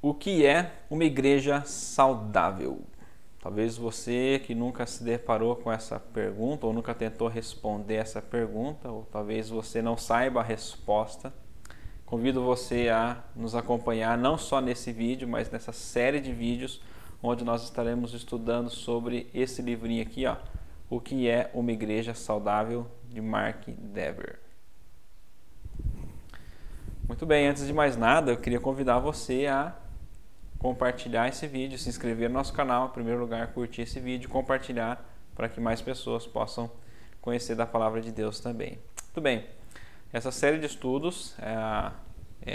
O que é uma igreja saudável? Talvez você que nunca se deparou com essa pergunta ou nunca tentou responder essa pergunta, ou talvez você não saiba a resposta, convido você a nos acompanhar não só nesse vídeo, mas nessa série de vídeos onde nós estaremos estudando sobre esse livrinho aqui, ó, O que é uma igreja saudável de Mark Dever. Muito bem, antes de mais nada, eu queria convidar você a compartilhar esse vídeo, se inscrever no nosso canal, em primeiro lugar, curtir esse vídeo, compartilhar para que mais pessoas possam conhecer da palavra de Deus também. Muito bem, essa série de estudos é,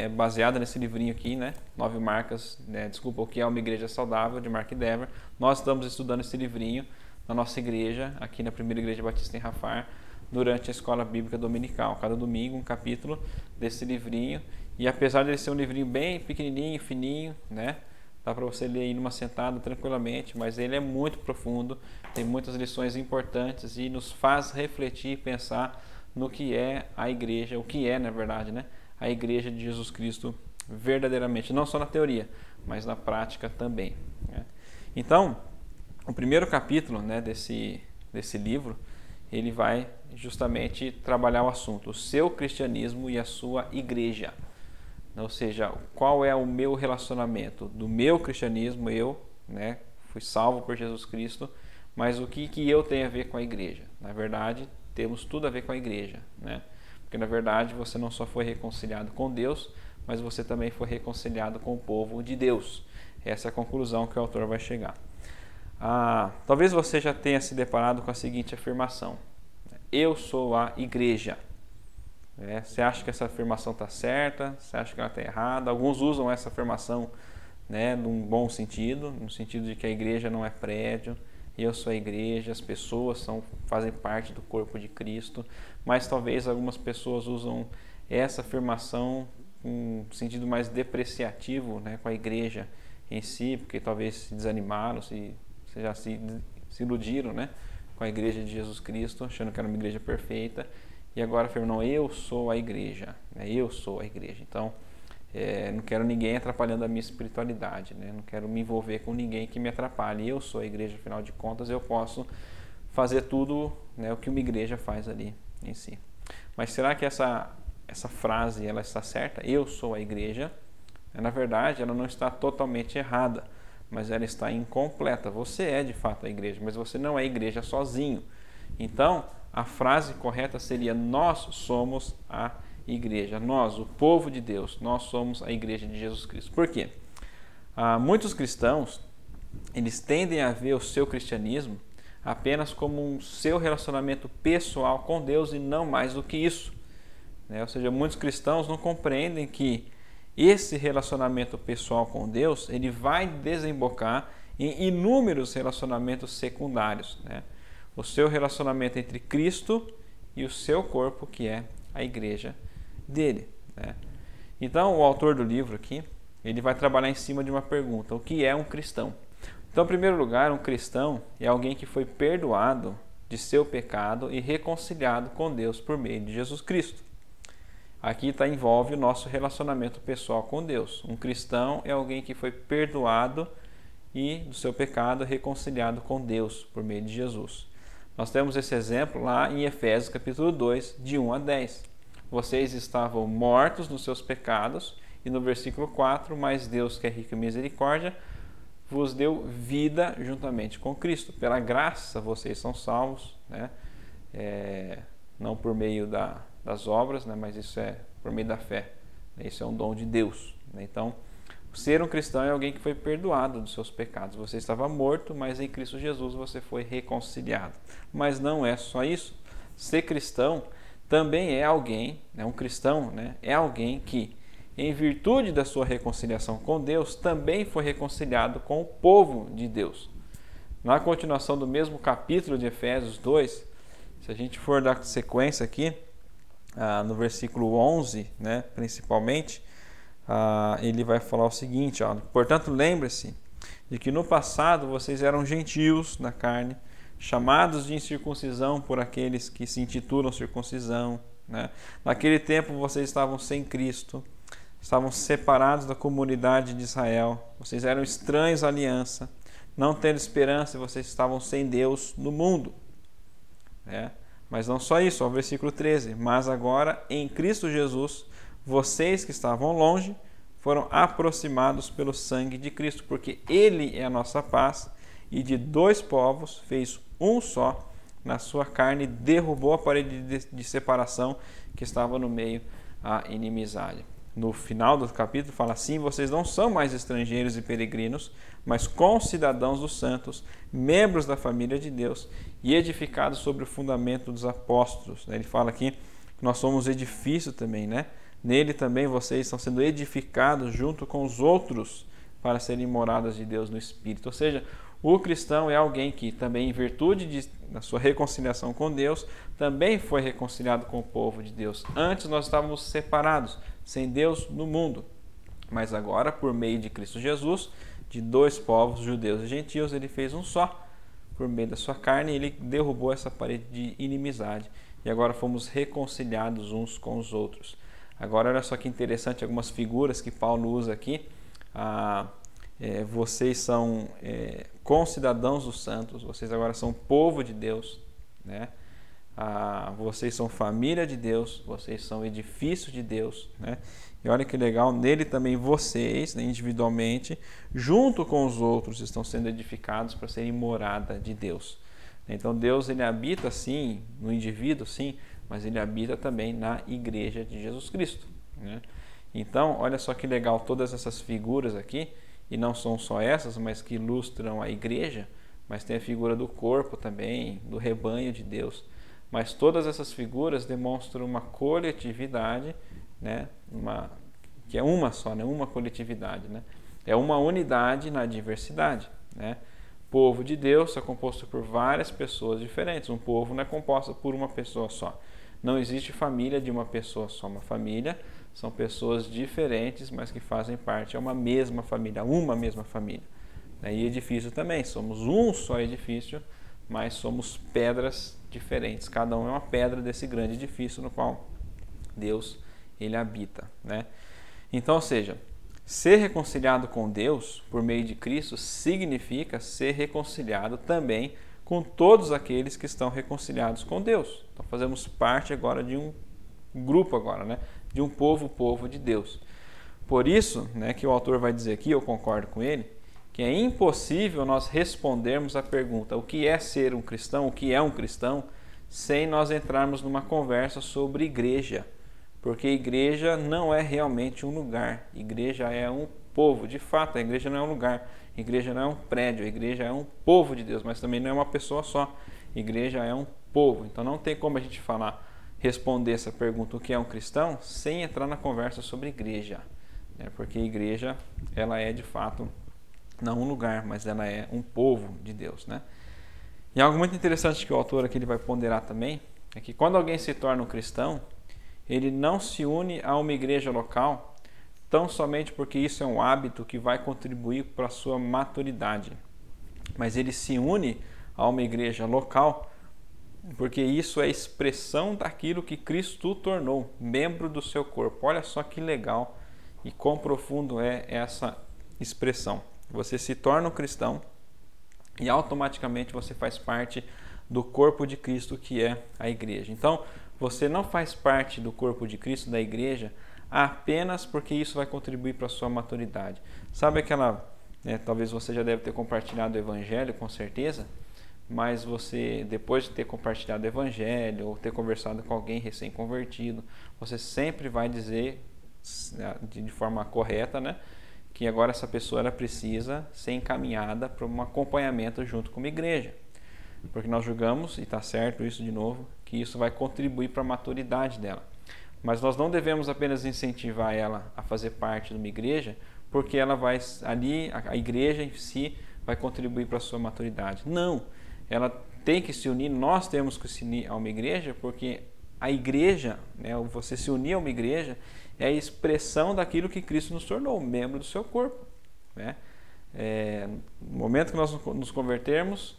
é baseada nesse livrinho aqui, né? Nove marcas, né? desculpa, o que é uma igreja saudável, de Mark Dever. Nós estamos estudando esse livrinho na nossa igreja, aqui na primeira igreja batista em Rafar, durante a escola bíblica dominical. Cada domingo um capítulo desse livrinho. E apesar de ele ser um livrinho bem pequenininho, fininho, né? Dá para você ler aí numa sentada tranquilamente, mas ele é muito profundo, tem muitas lições importantes e nos faz refletir e pensar no que é a igreja, o que é, na verdade, né? A igreja de Jesus Cristo verdadeiramente, não só na teoria, mas na prática também. Né? Então, o primeiro capítulo né, desse, desse livro, ele vai justamente trabalhar o assunto, o seu cristianismo e a sua igreja. Ou seja, qual é o meu relacionamento do meu cristianismo, eu, né, fui salvo por Jesus Cristo, mas o que, que eu tenho a ver com a igreja? Na verdade, temos tudo a ver com a igreja, né? Porque na verdade você não só foi reconciliado com Deus, mas você também foi reconciliado com o povo de Deus. Essa é a conclusão que o autor vai chegar. Ah, talvez você já tenha se deparado com a seguinte afirmação: Eu sou a igreja. É, você acha que essa afirmação está certa? Você acha que ela está errada? Alguns usam essa afirmação né, num bom sentido, no sentido de que a igreja não é prédio, eu sou a igreja, as pessoas são, fazem parte do corpo de Cristo, mas talvez algumas pessoas usam essa afirmação um sentido mais depreciativo né, com a igreja em si, porque talvez se desanimaram, se, se já se, se iludiram né, com a igreja de Jesus Cristo, achando que era uma igreja perfeita e agora afirma, não, eu sou a igreja, né? eu sou a igreja. Então, é, não quero ninguém atrapalhando a minha espiritualidade, né? não quero me envolver com ninguém que me atrapalhe. Eu sou a igreja, afinal de contas, eu posso fazer tudo né, o que uma igreja faz ali em si. Mas será que essa, essa frase ela está certa? Eu sou a igreja. Na verdade, ela não está totalmente errada, mas ela está incompleta. Você é de fato a igreja, mas você não é a igreja sozinho. Então, a frase correta seria: Nós somos a igreja. Nós, o povo de Deus, nós somos a igreja de Jesus Cristo. Por quê? Ah, muitos cristãos eles tendem a ver o seu cristianismo apenas como um seu relacionamento pessoal com Deus e não mais do que isso. Né? Ou seja, muitos cristãos não compreendem que esse relacionamento pessoal com Deus ele vai desembocar em inúmeros relacionamentos secundários. Né? O seu relacionamento entre Cristo e o seu corpo, que é a igreja dele. Né? Então, o autor do livro aqui, ele vai trabalhar em cima de uma pergunta: o que é um cristão? Então, em primeiro lugar, um cristão é alguém que foi perdoado de seu pecado e reconciliado com Deus por meio de Jesus Cristo. Aqui tá, envolve o nosso relacionamento pessoal com Deus. Um cristão é alguém que foi perdoado e do seu pecado reconciliado com Deus por meio de Jesus. Nós temos esse exemplo lá em Efésios capítulo 2, de 1 a 10. Vocês estavam mortos nos seus pecados, e no versículo 4, mas Deus, que é rico em misericórdia, vos deu vida juntamente com Cristo. Pela graça vocês são salvos, né? É, não por meio da, das obras, né? mas isso é por meio da fé. Isso é um dom de Deus. Né? Então, Ser um cristão é alguém que foi perdoado dos seus pecados. Você estava morto, mas em Cristo Jesus você foi reconciliado. Mas não é só isso. Ser cristão também é alguém, né, um cristão, né, é alguém que, em virtude da sua reconciliação com Deus, também foi reconciliado com o povo de Deus. Na continuação do mesmo capítulo de Efésios 2, se a gente for dar sequência aqui, ah, no versículo 11, né, principalmente, ah, ele vai falar o seguinte: ó, portanto, lembre-se de que no passado vocês eram gentios na carne, chamados de incircuncisão por aqueles que se intitulam circuncisão. Né? Naquele tempo vocês estavam sem Cristo, estavam separados da comunidade de Israel, vocês eram estranhos à aliança, não tendo esperança, vocês estavam sem Deus no mundo. É. Mas não só isso, ó, versículo 13. Mas agora, em Cristo Jesus, vocês que estavam longe foram aproximados pelo sangue de Cristo, porque Ele é a nossa paz, e de dois povos fez um só na sua carne, derrubou a parede de, separação que estava no meio a inimizade. No final do capítulo fala assim: vocês não são mais estrangeiros e peregrinos, mas concidadãos dos santos, membros da família de Deus e edificados sobre o fundamento dos apóstolos. Ele fala aqui que nós somos edifício também, né? Nele também vocês estão sendo edificados junto com os outros para serem moradas de Deus no Espírito. Ou seja, o cristão é alguém que também, em virtude de, da sua reconciliação com Deus, também foi reconciliado com o povo de Deus. Antes nós estávamos separados, sem Deus no mundo. Mas agora, por meio de Cristo Jesus, de dois povos, judeus e gentios, ele fez um só. Por meio da sua carne, ele derrubou essa parede de inimizade. E agora fomos reconciliados uns com os outros. Agora, olha só que interessante algumas figuras que Paulo usa aqui. Ah, é, vocês são é, concidadãos dos santos, vocês agora são povo de Deus, né? Ah, vocês são família de Deus, vocês são edifício de Deus, né? E olha que legal, nele também vocês, né, individualmente, junto com os outros, estão sendo edificados para serem morada de Deus. Então Deus ele habita sim no indivíduo, sim, mas ele habita também na igreja de Jesus Cristo. Né? Então, olha só que legal todas essas figuras aqui, e não são só essas, mas que ilustram a igreja, mas tem a figura do corpo também, do rebanho de Deus. Mas todas essas figuras demonstram uma coletividade, né? uma, que é uma só, né? uma coletividade. Né? É uma unidade na diversidade. Né? povo de Deus é composto por várias pessoas diferentes. Um povo não é composto por uma pessoa só. Não existe família de uma pessoa só. Uma família são pessoas diferentes, mas que fazem parte, é uma mesma família, uma mesma família. E edifício também, somos um só edifício, mas somos pedras diferentes. Cada um é uma pedra desse grande edifício no qual Deus ele habita, né? Então, ou seja, Ser reconciliado com Deus por meio de Cristo significa ser reconciliado também com todos aqueles que estão reconciliados com Deus. Então fazemos parte agora de um grupo agora, né? De um povo, povo de Deus. Por isso, né, que o autor vai dizer aqui, eu concordo com ele, que é impossível nós respondermos a pergunta: o que é ser um cristão, o que é um cristão, sem nós entrarmos numa conversa sobre igreja porque igreja não é realmente um lugar, igreja é um povo. De fato, a igreja não é um lugar, a igreja não é um prédio, a igreja é um povo de Deus, mas também não é uma pessoa só. Igreja é um povo. Então não tem como a gente falar, responder essa pergunta, o que é um cristão, sem entrar na conversa sobre igreja. Né? Porque igreja, ela é de fato não um lugar, mas ela é um povo de Deus. Né? E algo muito interessante que o autor aqui ele vai ponderar também é que quando alguém se torna um cristão, ele não se une a uma igreja local tão somente porque isso é um hábito que vai contribuir para a sua maturidade, mas ele se une a uma igreja local porque isso é expressão daquilo que Cristo tornou, membro do seu corpo. Olha só que legal e quão profundo é essa expressão. Você se torna um cristão e automaticamente você faz parte do corpo de Cristo que é a igreja. Então, você não faz parte do corpo de Cristo, da igreja, apenas porque isso vai contribuir para a sua maturidade. Sabe aquela. Né, talvez você já deve ter compartilhado o Evangelho, com certeza, mas você, depois de ter compartilhado o Evangelho ou ter conversado com alguém recém-convertido, você sempre vai dizer, né, de forma correta, né? que agora essa pessoa ela precisa ser encaminhada para um acompanhamento junto com uma igreja. Porque nós julgamos, e está certo isso de novo, que isso vai contribuir para a maturidade dela. Mas nós não devemos apenas incentivar ela a fazer parte de uma igreja, porque ela vai ali, a igreja em si vai contribuir para a sua maturidade. Não, ela tem que se unir, nós temos que se unir a uma igreja, porque a igreja, né, você se unir a uma igreja, é a expressão daquilo que Cristo nos tornou, membro do seu corpo. Né? É, no momento que nós nos convertermos,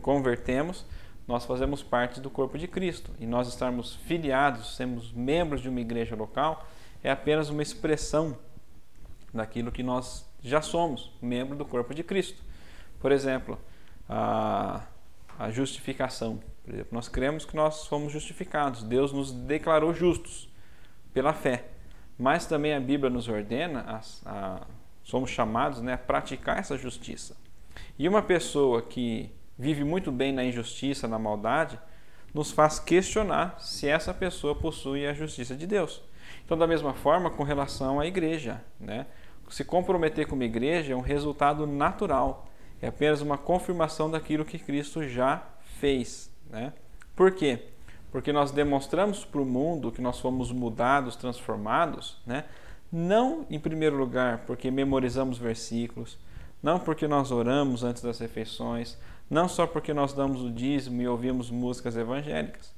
convertemos, nós fazemos parte do corpo de Cristo. E nós estarmos filiados, sermos membros de uma igreja local, é apenas uma expressão daquilo que nós já somos, membro do corpo de Cristo. Por exemplo, a, a justificação. Por exemplo, nós cremos que nós fomos justificados, Deus nos declarou justos pela fé. Mas também a Bíblia nos ordena, a, a, somos chamados né, a praticar essa justiça. E uma pessoa que vive muito bem na injustiça, na maldade, nos faz questionar se essa pessoa possui a justiça de Deus. Então, da mesma forma, com relação à igreja, né? se comprometer com uma igreja é um resultado natural, é apenas uma confirmação daquilo que Cristo já fez. Né? Por quê? Porque nós demonstramos para o mundo que nós fomos mudados, transformados, né? não em primeiro lugar porque memorizamos versículos, não porque nós oramos antes das refeições, não só porque nós damos o dízimo e ouvimos músicas evangélicas,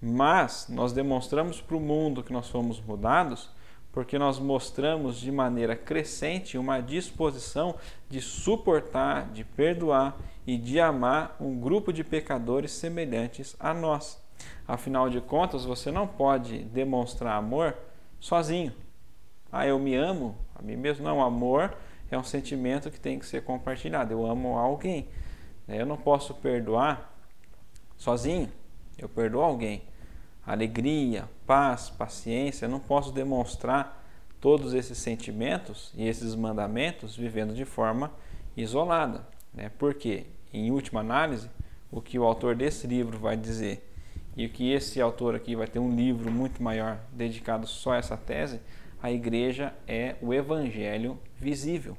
mas nós demonstramos para o mundo que nós fomos mudados porque nós mostramos de maneira crescente uma disposição de suportar, de perdoar e de amar um grupo de pecadores semelhantes a nós. Afinal de contas, você não pode demonstrar amor sozinho. Ah, eu me amo a mim mesmo. Não, amor é um sentimento que tem que ser compartilhado. Eu amo alguém. Eu não posso perdoar sozinho. Eu perdoo alguém alegria, paz, paciência, eu não posso demonstrar todos esses sentimentos e esses mandamentos vivendo de forma isolada. Né? Porque, em última análise, o que o autor desse livro vai dizer e o que esse autor aqui vai ter um livro muito maior dedicado só a essa tese, a igreja é o evangelho visível.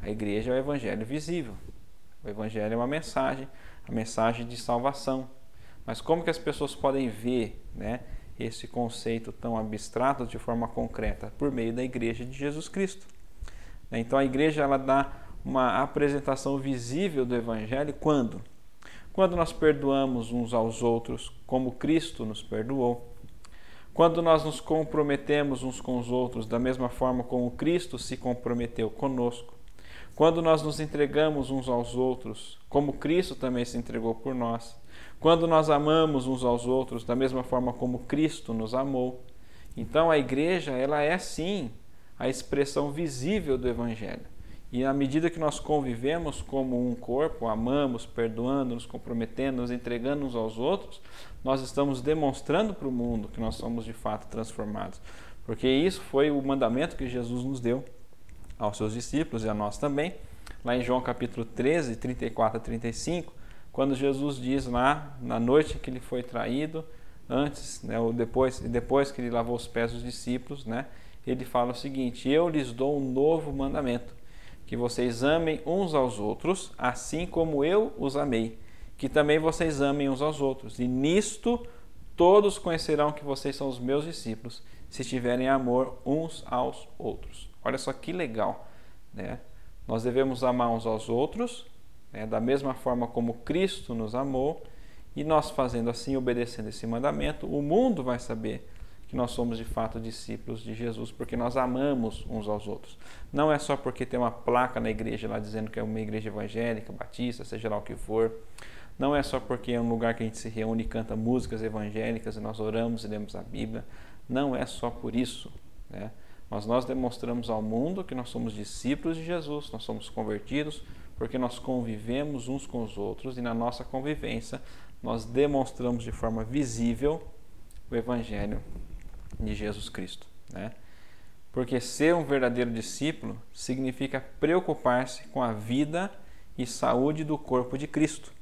A igreja é o evangelho visível. O evangelho é uma mensagem, a mensagem de salvação, mas como que as pessoas podem ver né, esse conceito tão abstrato de forma concreta? Por meio da igreja de Jesus Cristo. Então a igreja ela dá uma apresentação visível do Evangelho quando? Quando nós perdoamos uns aos outros como Cristo nos perdoou. Quando nós nos comprometemos uns com os outros da mesma forma como Cristo se comprometeu conosco. Quando nós nos entregamos uns aos outros como Cristo também se entregou por nós quando nós amamos uns aos outros da mesma forma como Cristo nos amou. Então a igreja, ela é sim a expressão visível do evangelho. E à medida que nós convivemos como um corpo, amamos, perdoando, nos comprometendo, nos entregando uns aos outros, nós estamos demonstrando para o mundo que nós somos de fato transformados. Porque isso foi o mandamento que Jesus nos deu aos seus discípulos e a nós também. Lá em João capítulo 13, 34 a 35, quando Jesus diz lá, na noite que ele foi traído, antes, né, ou depois, depois que ele lavou os pés dos discípulos, né, ele fala o seguinte: Eu lhes dou um novo mandamento, que vocês amem uns aos outros, assim como eu os amei, que também vocês amem uns aos outros. E nisto todos conhecerão que vocês são os meus discípulos, se tiverem amor uns aos outros. Olha só que legal, né? Nós devemos amar uns aos outros, né? da mesma forma como Cristo nos amou, e nós fazendo assim, obedecendo esse mandamento, o mundo vai saber que nós somos de fato discípulos de Jesus, porque nós amamos uns aos outros. Não é só porque tem uma placa na igreja lá dizendo que é uma igreja evangélica, batista, seja lá o que for. Não é só porque é um lugar que a gente se reúne e canta músicas evangélicas e nós oramos e lemos a Bíblia. Não é só por isso. Né? Mas nós demonstramos ao mundo que nós somos discípulos de Jesus, nós somos convertidos porque nós convivemos uns com os outros e na nossa convivência nós demonstramos de forma visível o Evangelho de Jesus Cristo. Né? Porque ser um verdadeiro discípulo significa preocupar-se com a vida e saúde do corpo de Cristo.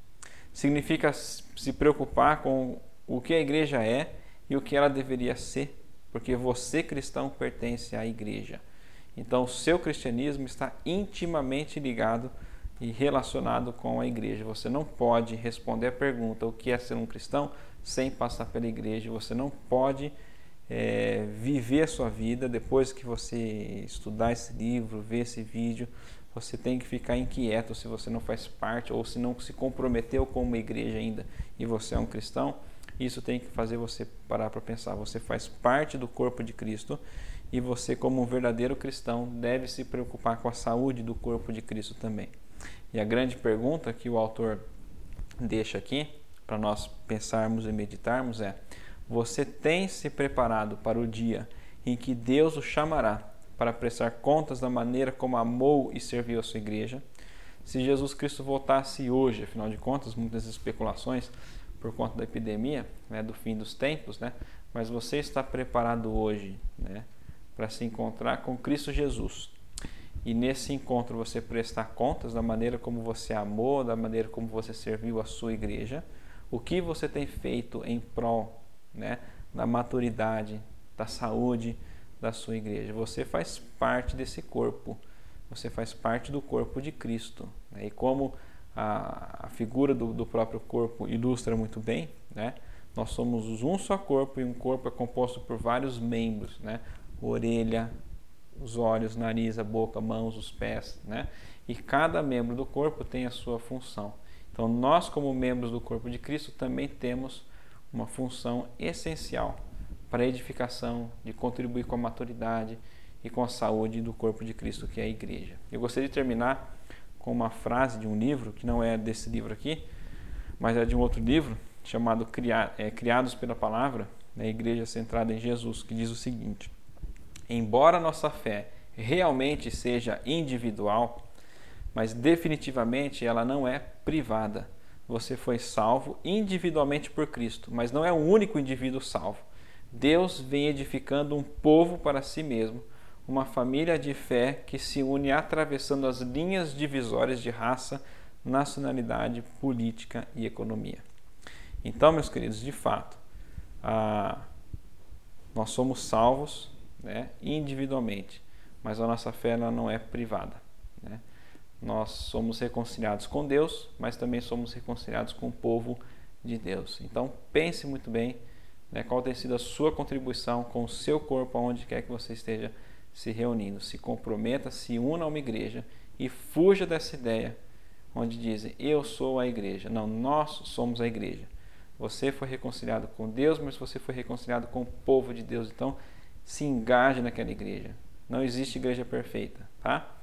Significa se preocupar com o que a igreja é e o que ela deveria ser, porque você cristão pertence à igreja. Então, o seu cristianismo está intimamente ligado e relacionado com a igreja. Você não pode responder a pergunta o que é ser um cristão sem passar pela igreja. Você não pode é, viver a sua vida depois que você estudar esse livro, ver esse vídeo. Você tem que ficar inquieto se você não faz parte ou se não se comprometeu com uma igreja ainda e você é um cristão. Isso tem que fazer você parar para pensar. Você faz parte do corpo de Cristo e você, como um verdadeiro cristão, deve se preocupar com a saúde do corpo de Cristo também. E a grande pergunta que o autor deixa aqui para nós pensarmos e meditarmos é: você tem se preparado para o dia em que Deus o chamará para prestar contas da maneira como amou e serviu a sua igreja. Se Jesus Cristo voltasse hoje, afinal de contas, muitas especulações por conta da epidemia, né, do fim dos tempos, né, mas você está preparado hoje né, para se encontrar com Cristo Jesus. E nesse encontro você prestar contas da maneira como você amou, da maneira como você serviu a sua igreja, o que você tem feito em prol né, da maturidade, da saúde da sua igreja. Você faz parte desse corpo, você faz parte do corpo de Cristo. Né? E como a, a figura do, do, próprio corpo ilustra muito bem, né? nós somos um só corpo e um corpo é composto por vários membros, né? orelha, os olhos, nariz, a boca, mãos, os pés, né? E cada membro do corpo tem a sua função. Então, nós, como membros do corpo de Cristo, também temos uma função essencial para a edificação, de contribuir com a maturidade e com a saúde do corpo de Cristo, que é a igreja. Eu gostaria de terminar com uma frase de um livro, que não é desse livro aqui, mas é de um outro livro, chamado é, Criados pela Palavra, da Igreja Centrada em Jesus, que diz o seguinte: Embora nossa fé realmente seja individual, mas definitivamente ela não é privada. Você foi salvo individualmente por Cristo, mas não é o único indivíduo salvo. Deus vem edificando um povo para si mesmo, uma família de fé que se une atravessando as linhas divisórias de raça, nacionalidade, política e economia. Então, meus queridos, de fato, nós somos salvos né, individualmente, mas a nossa fé ela não é privada. Né? Nós somos reconciliados com Deus, mas também somos reconciliados com o povo de Deus. Então pense muito bem né, qual tem sido a sua contribuição com o seu corpo, aonde quer que você esteja se reunindo. Se comprometa, se una a uma igreja e fuja dessa ideia onde dizem eu sou a igreja. Não, nós somos a igreja. Você foi reconciliado com Deus, mas você foi reconciliado com o povo de Deus. Então, se engaje naquela igreja. Não existe igreja perfeita, tá?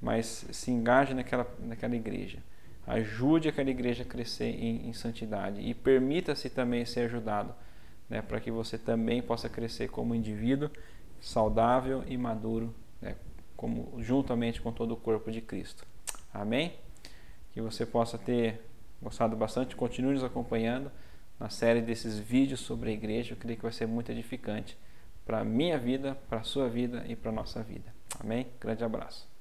Mas se engaje naquela, naquela igreja. Ajude aquela igreja a crescer em, em santidade e permita-se também ser ajudado, né, para que você também possa crescer como indivíduo saudável e maduro, né, como juntamente com todo o corpo de Cristo. Amém? Que você possa ter gostado bastante. Continue nos acompanhando na série desses vídeos sobre a igreja. Eu creio que vai ser muito edificante para a minha vida, para a sua vida e para a nossa vida. Amém? Grande abraço.